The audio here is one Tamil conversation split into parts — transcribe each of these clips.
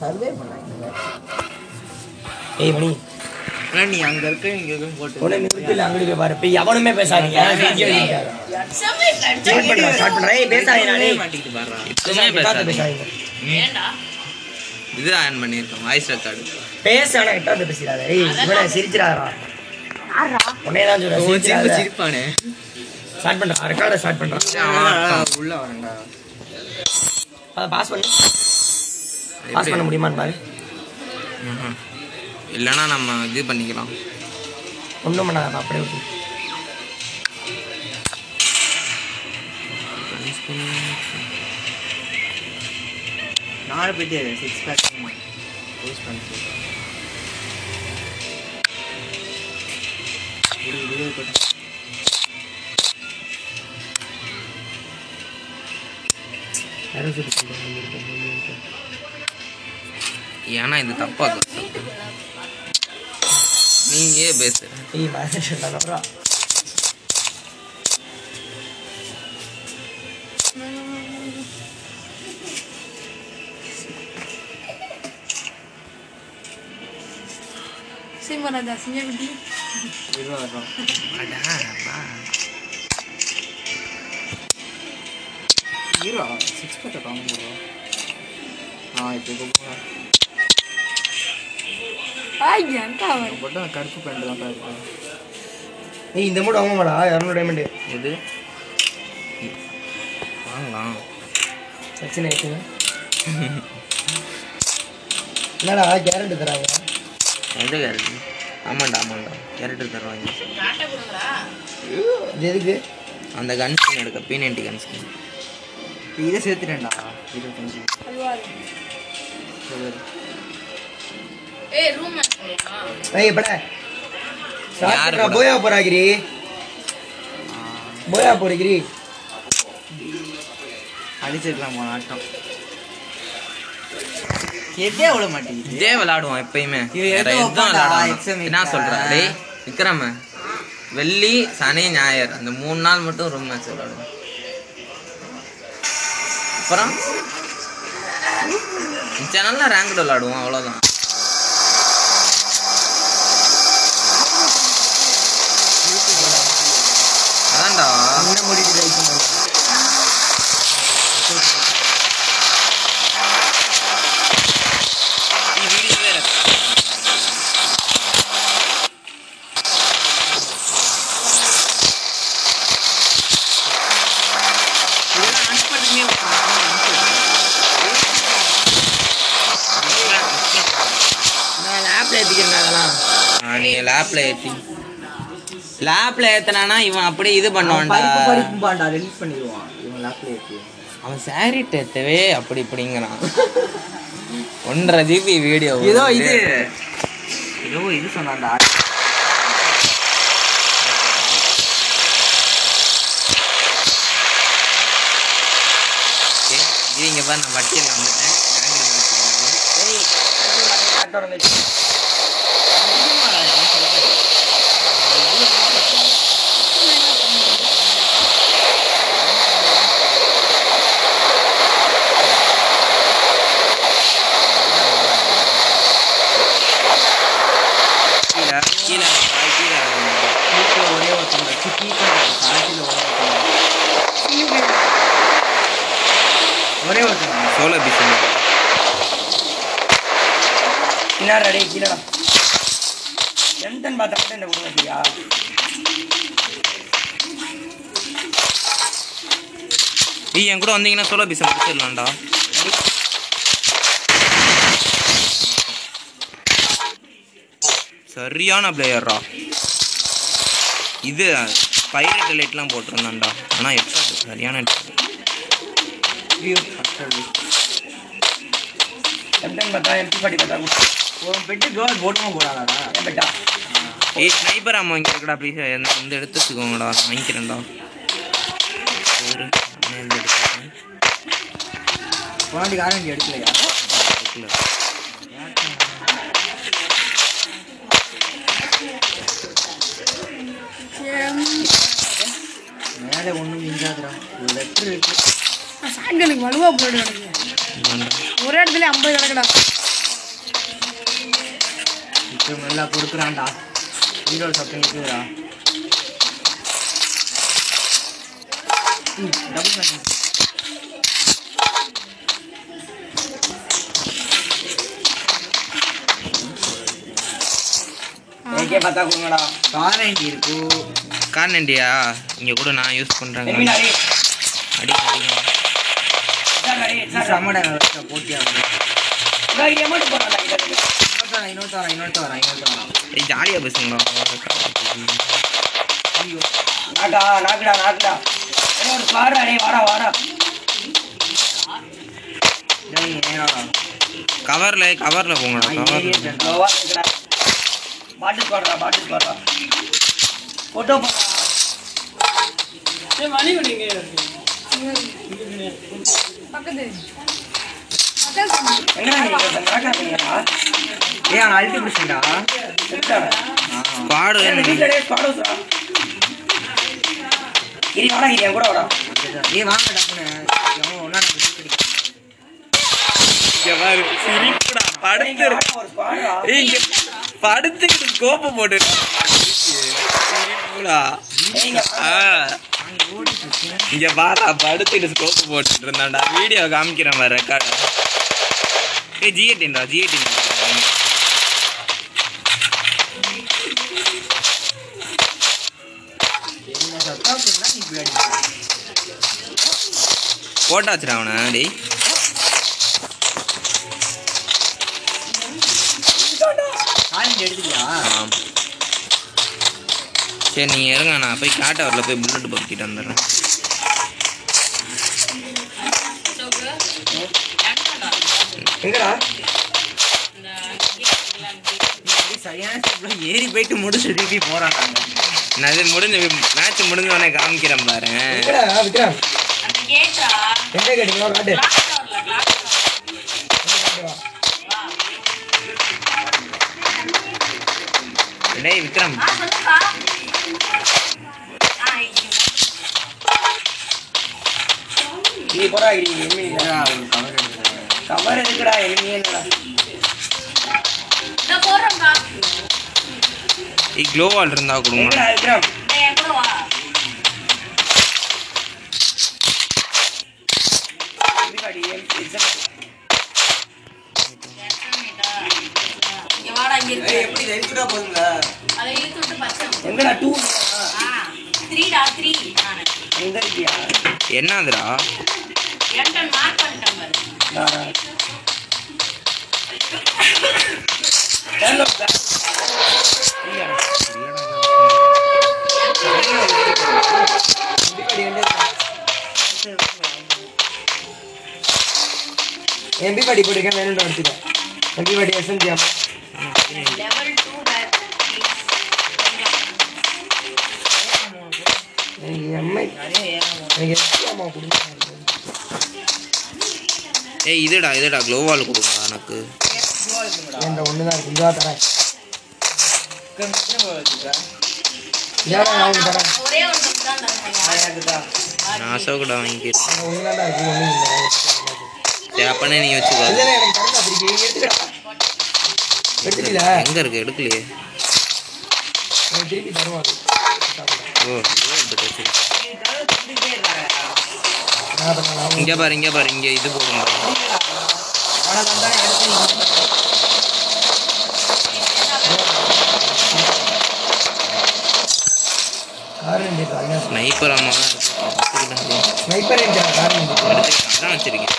சர்வே பண்ணாங்க. ஏய் மணி. நீ அங்க இருக்க இங்க இருக்க போட்டு உடனே நிறுத்தில அங்கடி போய் பாரு போய் எவனுமே பேசாதீங்க. ஸ்டார்ட் பண்றேன் ஸ்டார்ட் பண்றேன் ஏய் பேசாதீங்க நானே. மாட்டிக்கிட்டு பாடுறா எதுவுமே பேசாத பேசாதீங்க. இது ஆன் பண்ணியிருக்கோம் வாய்ஸ் ரெக்கார்டு பேச ஆனா எட்டாவது பேசிடாத. ஏய் இவனை சிரிச்சிடாதடா. உடனே தான் சொல்றேன் சிரிப்பானே. ஸ்டார்ட் பண்றான் ரெக்கார்ட ஸ்டார்ட் பண்றான் உள்ள வரேன்டா. அதை பாஸ் பண்ணு. பாஸ் பண்ண முடியுமான்னு பாரு. இல்லைன்னா நம்ம இது பண்ணிக்கலாம். ஒன்றும் பண்ணாத அப்படியே விட்டு நாலு போயிட்டு சிக்ஸ் பேக் யூஸ் ஏன்னா இது தப்பா நீங்க பேசு ஏய் மேரேஜ் பண்ணா Simona dah senyum di. இரு வர்றோம். இரு, six pack அ காணும் bro. ஆ, இப்போ போட்டா கருப்பு பேண்ட் தான் இருக்கு ஏய் இந்த மூட வாங்கமாடா இரநூறு டைமண்டு எது? வாங்கலாம். பிரச்சனை ஆயிடுச்சுங்க என்னடா கேரண்ட் தராங்க. எந்த கேரட்? ஆமாண்டா ஆமாண்டா. கேரட் தருவாங்க. இது எதுக்கு? அந்த கன்ஸ்கின் எடுக்க பி நைன்டி கன்ஸ்கின் இப்போ இதை சேர்த்துட்டேன்டா. இருபத்தஞ்சு. ஏய் பட கூட? போயா போறாகிரி போயா போறகிரி அடிச்சிருக்கலாம் போன ஆட்டம். எதே விட மாட்டேங்குது. இதே எப்பயுமே. என்ன இருக்கா? சொல்ற? டேய் விக்ரம. வெள்ளி சனி ஞாயிறு. அந்த மூணு நாள் மட்டும் ரூம் மேட்ச் விளையாடுவோம் அப்புறம்? சேனலில் நாள்ல ரேங்க்டு அவ்வளோதான் அதான்டா. என்ன ட்ரை பண்ணுங்க நீ வீடியோவே இதெல்லாம் அனுப்பிட்டுமே நான் லேப்ல ஏத்திக்கிறேன் அதெல்லாம் நீ லேப்ல ஏத்தி. லேப்ல ஏத்தனானா இவன் அப்படியே இது பண்ணுவான்டா. பாண்டா ரிலீஸ் பண்ணிடுவான். இவன் லேப்ல ஏற்றி அவன் சாரிட் ஏத்தவே அப்படி இப்படிங்கிறான். ஒன்றரை ஜிபி வீடியோ ஏதோ இது. ஏதோ இது சொன்னான்டா. இது இங்க பாரு நான் வட்டியில் வந்துட்டேன் ஏய் காட்ட வந்துச்சு கீழே கீழே இறங்கு, கீழே இறங்கு. வீட்டில் ஒரே ஒருத்தங்க கீழே காட்டில் ஒரே ஒருத்தங்க ஒரே ஒருத்தங்க சோலோ பிசினி பின்னாடி டேய் கீழடா எந்தன் பார்த்தா இந்த மாட்டியா நீ என் கூட வந்தீங்கன்னா சோலோ பிசன் முடிச்சிடலாம்டா சரியான பிளேயர்ரா இது பைரட் லைட்லாம் போட்டிருந்தான்டா. ஆனால் எக்ஸ்ட்ரா சரியான எந்தன் பார்த்தா எம்பி பாட்டி பார்த்தா ஒரு பெட்டு கோல் போட்டுமா போடாதாடா பெட்டா? ஏய் ஸ்னைப்பர் அம்மா இங்கே இருக்குடா ப்ளீஸ் இந்த எடுத்து வச்சுக்கோங்கடா வாங்கிக்கிறேன்டா. ஒரு நான் இந்த எடுத்துக்கிறேன் போனாடி ஆரஞ்சு எடுக்கலையா? எடுக்கல. மேலே ஒன்றும் மிஞ்சாதுடா ஒரு லெட்ரு இருக்கு. சாயங்காலுக்கு வலுவா போட்டு கிடக்கு ஒரே இடத்துல ஐம்பது கிடக்குடா. இப்போ நல்லா கொடுக்குறான்டா ஹீரோ சத்தம் இருக்குதுடா டபுள் மேன் ஏகே பார்த்தா கொடுங்கடா. காரண்டி இருக்கு. கார்னண்டியா இங்கே கூட நான் யூஸ் டேய் அடி இதாடா. சமட போட்டியா? இருக்கு. இன்னொருத்த வரேன் இன்னொருத்த வரேன் இன்னொருத்த வரேன் ஏய் பேசுங்களா ஐயோ நாக்கா நாக்குடா நாக்குடா ஏய், ஒரு பாடுறா டேய் வாடா வாடா டேய் நேராடா கவரில் கவரில் போங்கடா கவரில் பாட்டில் பாடுறா பாட்டில் பாடுறா போட்டோ போடுறா பக்கத்து பக்கத்து எங்கடா நீங்க நாக்கா நீங்கடா அழுத்தி பிடிச்சிட்டா செத்தாடா ஸ்குவாடு வாடா கிரி என் கூட வாடா வாங்க சிரிப்புடா இங்க படுத்துக்கிட்டு கோப்பை போட்டு சிரிப்புடா இங்க பாரா படுத்துட்டு ஸ்கோப் போட்டுட்டு இருந்தான்டா. வீடியோ காமிக்கிறேன் பாரு ரெக்கார்டு ஏய் ஜிஎட்டின்டா ஜிஎட்டின். போட்டாச்சுடா அவனை டேய். சரி நீங்க இருங்க நான் போய் காட்டவரில் போய் புல்லட் பக்கிட்டு வந்துடுறேன். எங்கடா? சரியான ஏறி போயிட்டு முடிச்சு திருப்பி போறான் நாங்க நான் இது முடிஞ்ச மேட்ச் முடிஞ்ச உடனே காமிக்கிறேன் பாரு. விக்ரம் எங்க கேட்டீங்களா காட்டு. டேய் விக்ரம். நீ போடா கிரி எனிமி ஏடா, ஒரு கவர் எடுக்கிறேன் கவர் எதுக்குடா எனிமியே இல்லடா ஏய் க்ளோவால் இருந்தா கொடுங்க. விக்ரம்? எதுக்காடி எப்படி ரைட்டுடா போதுங்க? எங்கடா டூ எங்க இருக்கியா? என்னதுடா? நானா டவுன்லோட் பேக் இல்லையா எம்பி பாடி போட்டிருக்கேன் வேணும்னு எடுத்துக்க எம்பி பாடி எஸ்என்ஜி எனக்கு எம்ஐ எனக்கு எஸ்டி அம்மா கொடுங்க ஏய் இதுடா இதுடா க்ளோவால் கொடுங்கடா எனக்கு. இந்த ஒன்று தான் இருக்கு. இதா தரேன் நான் அசோகடா வாங்கிக்கிறேன் சரி அப்பனே நீ வச்சுக்கோ. எங்க இருக்கு? எடுக்கலையே. ஓ எடுத்து வச்சிருக்கேன். இங்க பாரு இங்க பாரு இங்க இது அதான் ஸ்னைப்பர் பார்த்துக்கிட்டேன். ஸ்னைப்பர். அதான் வச்சிருக்கேன்.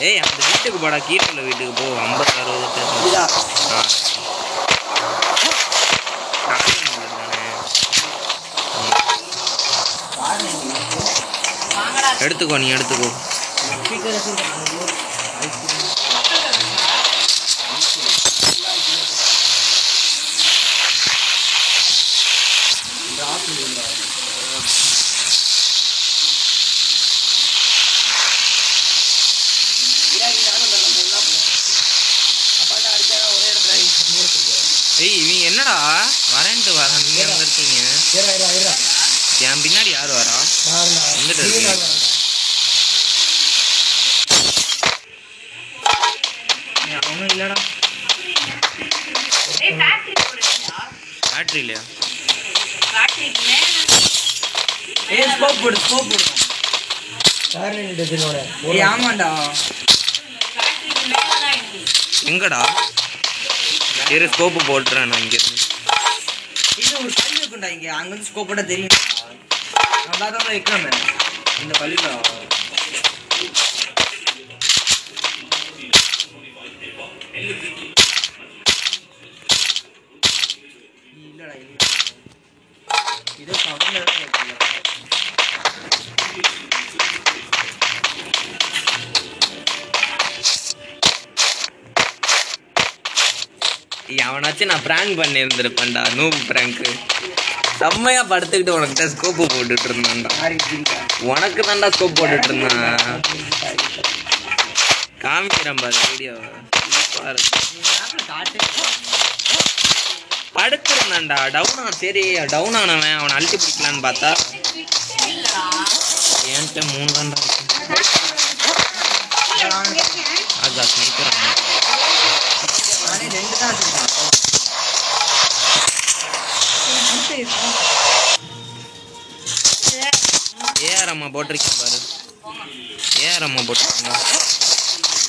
ஏய் அந்த வீட்டுக்கு போடா. கீழே வீட்டுக்கு போ. ஐம்பது அறுபது. எடுத்துக்கோ நீ எடுத்துக்கோ வந்துட்டு வரேன் நீங்க வந்துருக்கீங்க இருடா இருடா இருடா என் பின்னாடி யார் வரா. அவனும் இல்லடா. பேட்டரி இல்லையா? ஏய் ஸ்கோப் போடு ஸ்கோப் போடு? ஏய் ஆமாண்டா. எங்கடா? இரு ஸ்கோப்பு போட்டுறேன் நான் இங்கிருந்து இது ஒரு கல் இருக்குண்டா இங்க. அங்க வந்து ஸ்கோப் போட்டா தெரியும் சாதாரணமாக தான் இந்த பள்ளியில். இல்லடா இல்ல இது அவனாச்சும் நான் பிராங்க் பண்ணியிருந்திருப்பேன்டா நூ பிராங்க்கு செம்மையா படுத்துக்கிட்டு உனக்கிட்ட ஸ்கோப்பு போட்டுட்டு இருந்தான்டா. உனக்கு தான்டா ஸ்கோப் போட்டுட்டு இருந்தான். காமிக்கிறேன் பாரு வீடியோ பாரு. படுத்திருந்தான்டா. டவுன் ஆன சரி டவுன் ஆனவன் அவனை அழுத்தி பிடிக்கலான்னு பார்த்தா என்கிட்ட மூணு தான்டா இருக்கு. ஸ்னீக்கர் ரெண்டு தான் அம்மா போட்டிருக்கேன் பாரு. ஏஆர் அம்மா போட்டிருக்காங்க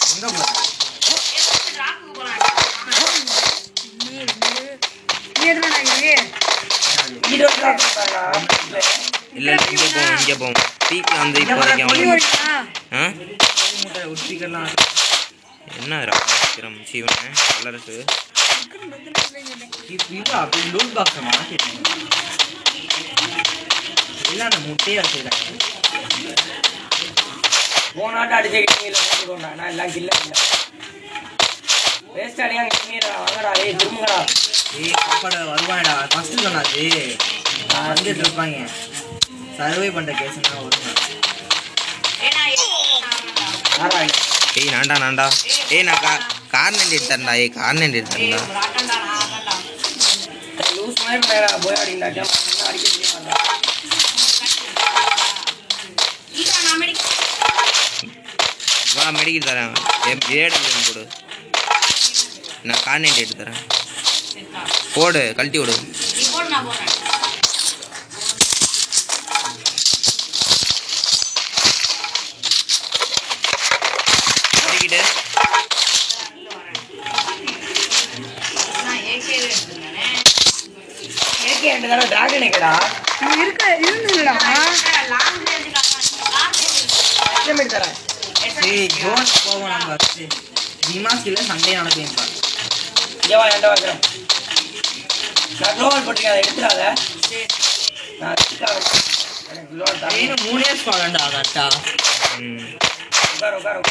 இல்லை இங்கே போவோம் இங்கே போவோம் டீக்கு வந்து இப்போதைக்கு அவன் என்ன ராசிரம் சிவன் கலருக்கு இப்போ அப்படி செய்யறாங்க போனாட்டம் அடிச்ச கிட்னியில போட்டுக்கோண்டா. நான் எல்லாம் கில்ல இல்ல. waste அடியாங்க கிட்னியில. வாங்கடா, ஏய், திரும்புங்கடா. ஏய் சாப்பாடு வருவாங்கடா ஃபஸ்ட்டு சொன்னாது நான் வந்துட்டு இருப்பாங்க சர்வே பண்ணுற கேஸ்னா வருவேன்? ஏய் நான்டா நான்டா ஏய் நான் கா கார் நண்டி எடுத்தேன்டா ஏய் கார் நண்டி எடுத்தேன்டா லூஸ் மாதிரி போய் அடிங்கடா. வா மெடிக்கல் தரேன். என் ஏடல் கொடு நான் நண்டி எடுத்து தரேன். போடு கழட்டி விடு. ஏய் ஜோன் போவோம் நம்ம ஃபஸ்ட்டு விமாஸ்கில் சண்டே நடக்கும் இப்போ இங்க வா, என்கிட்ட வைக்கிறேன். நான் போட்டிருக்கேன், அதை எடுத்துடாத. நான். எனக்கு தரணும். ஏய் மூணே ஸ்குவாடா கரெக்டா உட்காரு,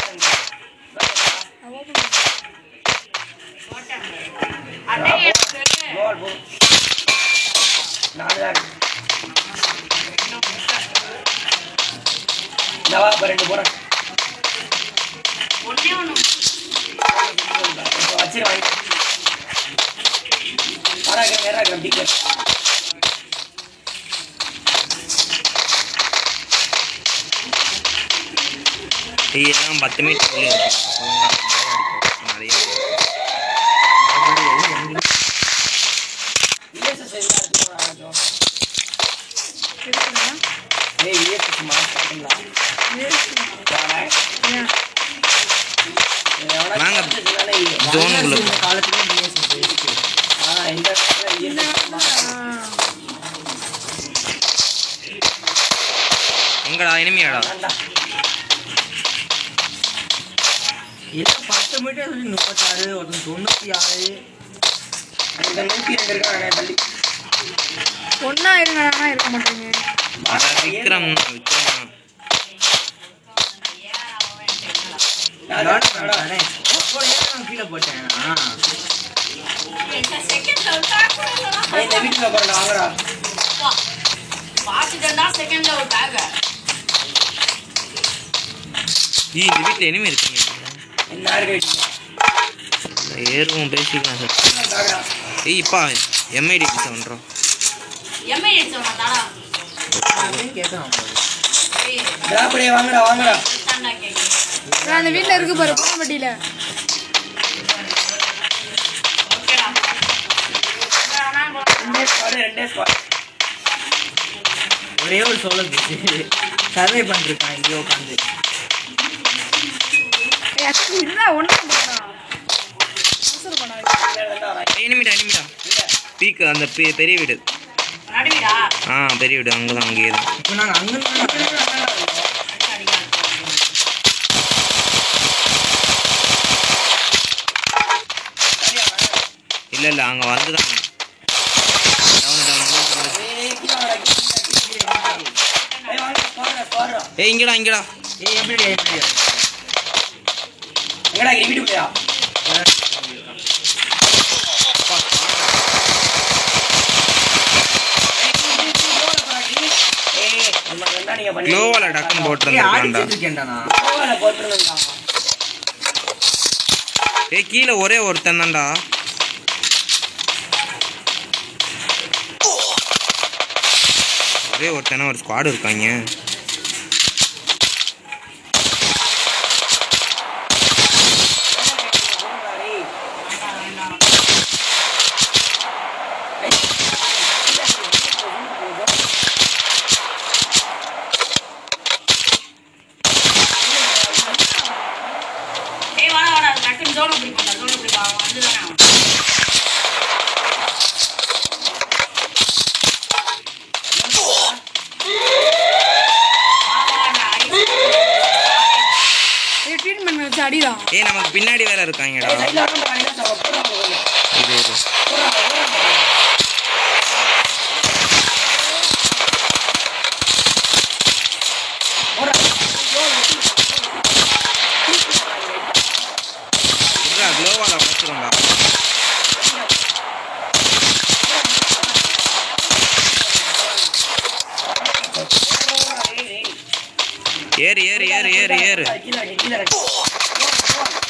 போ. நாலு தான் இப்ப ரெண்டு போறேன். இப்ப வச்சிரு, வாங்கி. வாடா, இங்க நேரா இருக்கிறேன், டிக்கெட். ஏய் எல்லாம் பத்து மீட்டர் நிறைய VSS எங்க இருக்குன்னு ஆகட்டும். ஏய், VSS மாஸ் காட்டுங்களா? வாடா. எவனா வாங்க. காட்டுறதுனால இது. ஜோனுக்குள்ள இந்த காலத்துல பிஎஸ்எஸ் இருக்கு ஆ, இந்த இடத்துல VSS மாஸ் எங்கடா இனிமையாடா வேண்டாம். இல்லை பத்து மீட்டர் சொல்லி ஒருத்தன் தொண்ணூற்றி ஆறு தள்ளி ஒன்னா இருங்கடா இருக்க மாட்டீங்க. விக்ரம் விக்ரம். கீழே போட்டேன்? இந்த வீட்டுல பாருடா வாங்கடா. செகண்ட்ல ஒரு பேக் ஈ இந்த வீட்டில் இனிமே இருக்கீங்க. என்ன? இருக்கு ஏறுவோம் பேசிக்கலாம் சார். ஏய் இப்பா எம்ஐடி பண்ணுறோம் அந்த வீட்டில் இருக்கு பாரு பூனப்பட்டியில் ஒரே ஒரு சோழ சர்வே பண்ணிருக்கான் இங்கே உட்காந்து ஒன்றும் எனிமிடா எனிமிடா பீக்கு அந்த பெரிய வீடு. ஆ பெரிய வீடு. அங்கே தான் அங்கேயே தான். இப்போ நாங்கள் அங்கே இல்லை இல்லை அங்கே வந்து தான் ஏய் இங்கடா இங்கடா. ஏய் எப்படி எப்படி எங்கடா வீட்டுக்குள்ளயா ஏய் நம்ம என்ன நீங்க பண்ணி க்ளோவால் டக்குன்னு போட்டுருந்தாண்டா ஏய் கீழே ஒரே ஒருத்தன் தான்டா. ஒரே ஒருத்தனா ஒரு ஸ்குவாடு இருக்காங்க ஏய் வாடா வாடா டக்குன்னு ஜோன் பிடிப்பா ஜோன் பிடிப்பா அவன் வந்து தானே அவன் இது ட்ரீட்மெண்ட் வச்சு அடிதான் ஏய் நமக்கு பின்னாடி வேற இருக்காங்கடா ஏய் சைடுல வரணும் பாருங்க சாவ போறா போறா இது இது. போறா போறா போறா இருடா க்ளோவால் வச்சிருந்தா ஏறு ஏறு ஏறு ஏறு ஏறு கீழே இறக்கு, கீழே இறக்கு.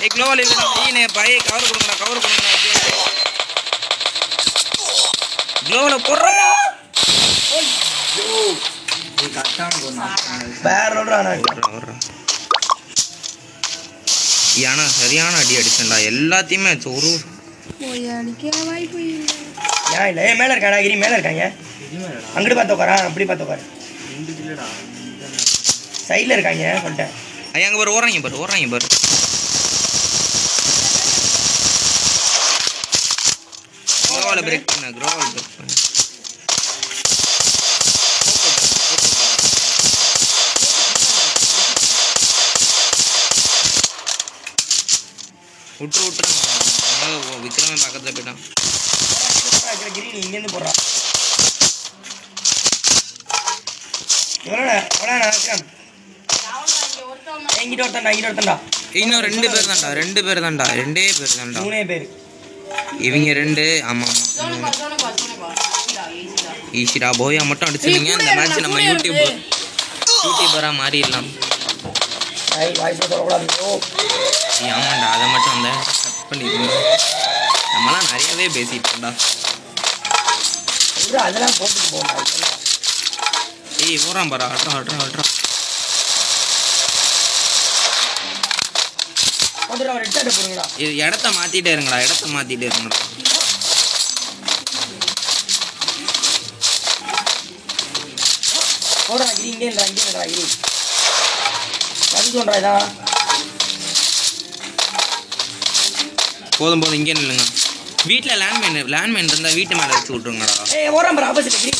ஏய் க்ளோவால் பை கவர் கொடுங்கடா கவர் கொடுங்கடா க்ளோவில் போடுறா ஏன்னா சரியான அடி அடிச்சேன்டா. எல்லாத்தையுமே ஒரு வாய்ப்பு ஏன் இல்லை? மேலே இருக்காடா கிரி மேலே இருக்காங்க. அங்கிட்டு பார்த்து உட்காரா? அப்படி பார்த்து உட்காரு. சைடில் இருக்காங்க சொல்லிட்டேன். ஐயா அங்கே பாரு ஓடுறாங்க பாரு ஓடுறாங்க பாரு. க்ளோவால் பிரேக் பண்ண க்ளோவால் பிரேக் பண்ண விட்டு விட்டுறாங்க விக்ரமே பக்கத்தில் போயிட்டான். இங்கேருந்து இன்னும் ரெண்டு பேர் தான்டா ரெண்டு பேர் தான்டா ரெண்டே பேர் தான்டா. மூணே பேர். இவங்க ரெண்டு ஆமா. ஆமா ஜோனுக்கு ஜோனுக்கு ஜோனுக்கு ஈஸிடா ஈஸிடா ஈஷிரா போயா மட்டும் அடிச்சிருந்தீங்க இந்த மேட்ச் நம்ம யூடியூப் யூடியூபரா மாறிடலாம் ஆமாண்டா அதை மட்டும் அந்த கட் நம்மலாம் நிறையவே பேசிட்டோம்டா. அதெல்லாம் போட்டுட்டு போகணும் ஏய் போறான் பாரா அட்ரா அட்ரா அட்ரா போட்டுட்டு அவர் எடுத்தாட்டு போடுங்கடா இது இடத்த மாத்திட்டே இருங்கடா இடத்த மாத்திட்டே இருங்கடா. கிரி இங்கே கிரி இதா. போதும் போதும் இங்கே நில்லுங்க. வீட்டில் லேண்ட்மைன் லேண்ட்மைன் இருந்தால் வீட்டு மேலே வச்சு விட்ருங்கடா ஓடுறான் பாரு ஆப்போசிட் கிரி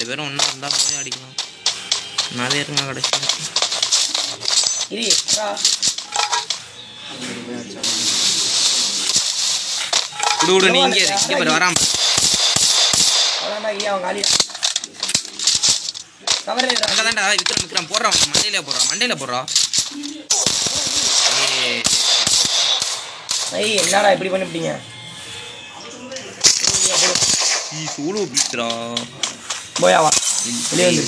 ரெண்டு பேரும் ஒன்றா இருந்தால் போய் அடிக்கலாம். நாளே இருங்க கடைசி கிரி வரா விடு விடு நீ இங்கே இரு. இங்கே பாரு வராம. அங்கே தான்டா விக்ரம் விக்ரம். போடுறான் மண்டையில போடுறான் மண்டையில போடுறான் ஐய் என்னடா இப்படி பண்ணிவிட்டீங்க ஈ சோலோ பீச்சுடா போயா வா வெளியே வந்துரு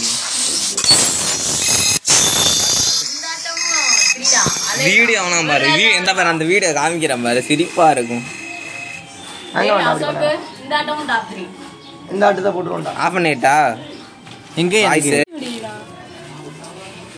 இந்த ஆட்டமும் ஃப்ரீடா அது வீடியோ வேணாம் பாரு. வீ- எந்த பாரு அந்த வீடியோ காமிக்கிறேன் பாரு. சிரிப்பா இருக்கும். அங்கே. இந்த ஆட்டமும் டாப் த்ரீ இந்த ஆட்டு தான் போட்டுருவோம்டா ஆஃப் பண்ணிட்டா எங்கே.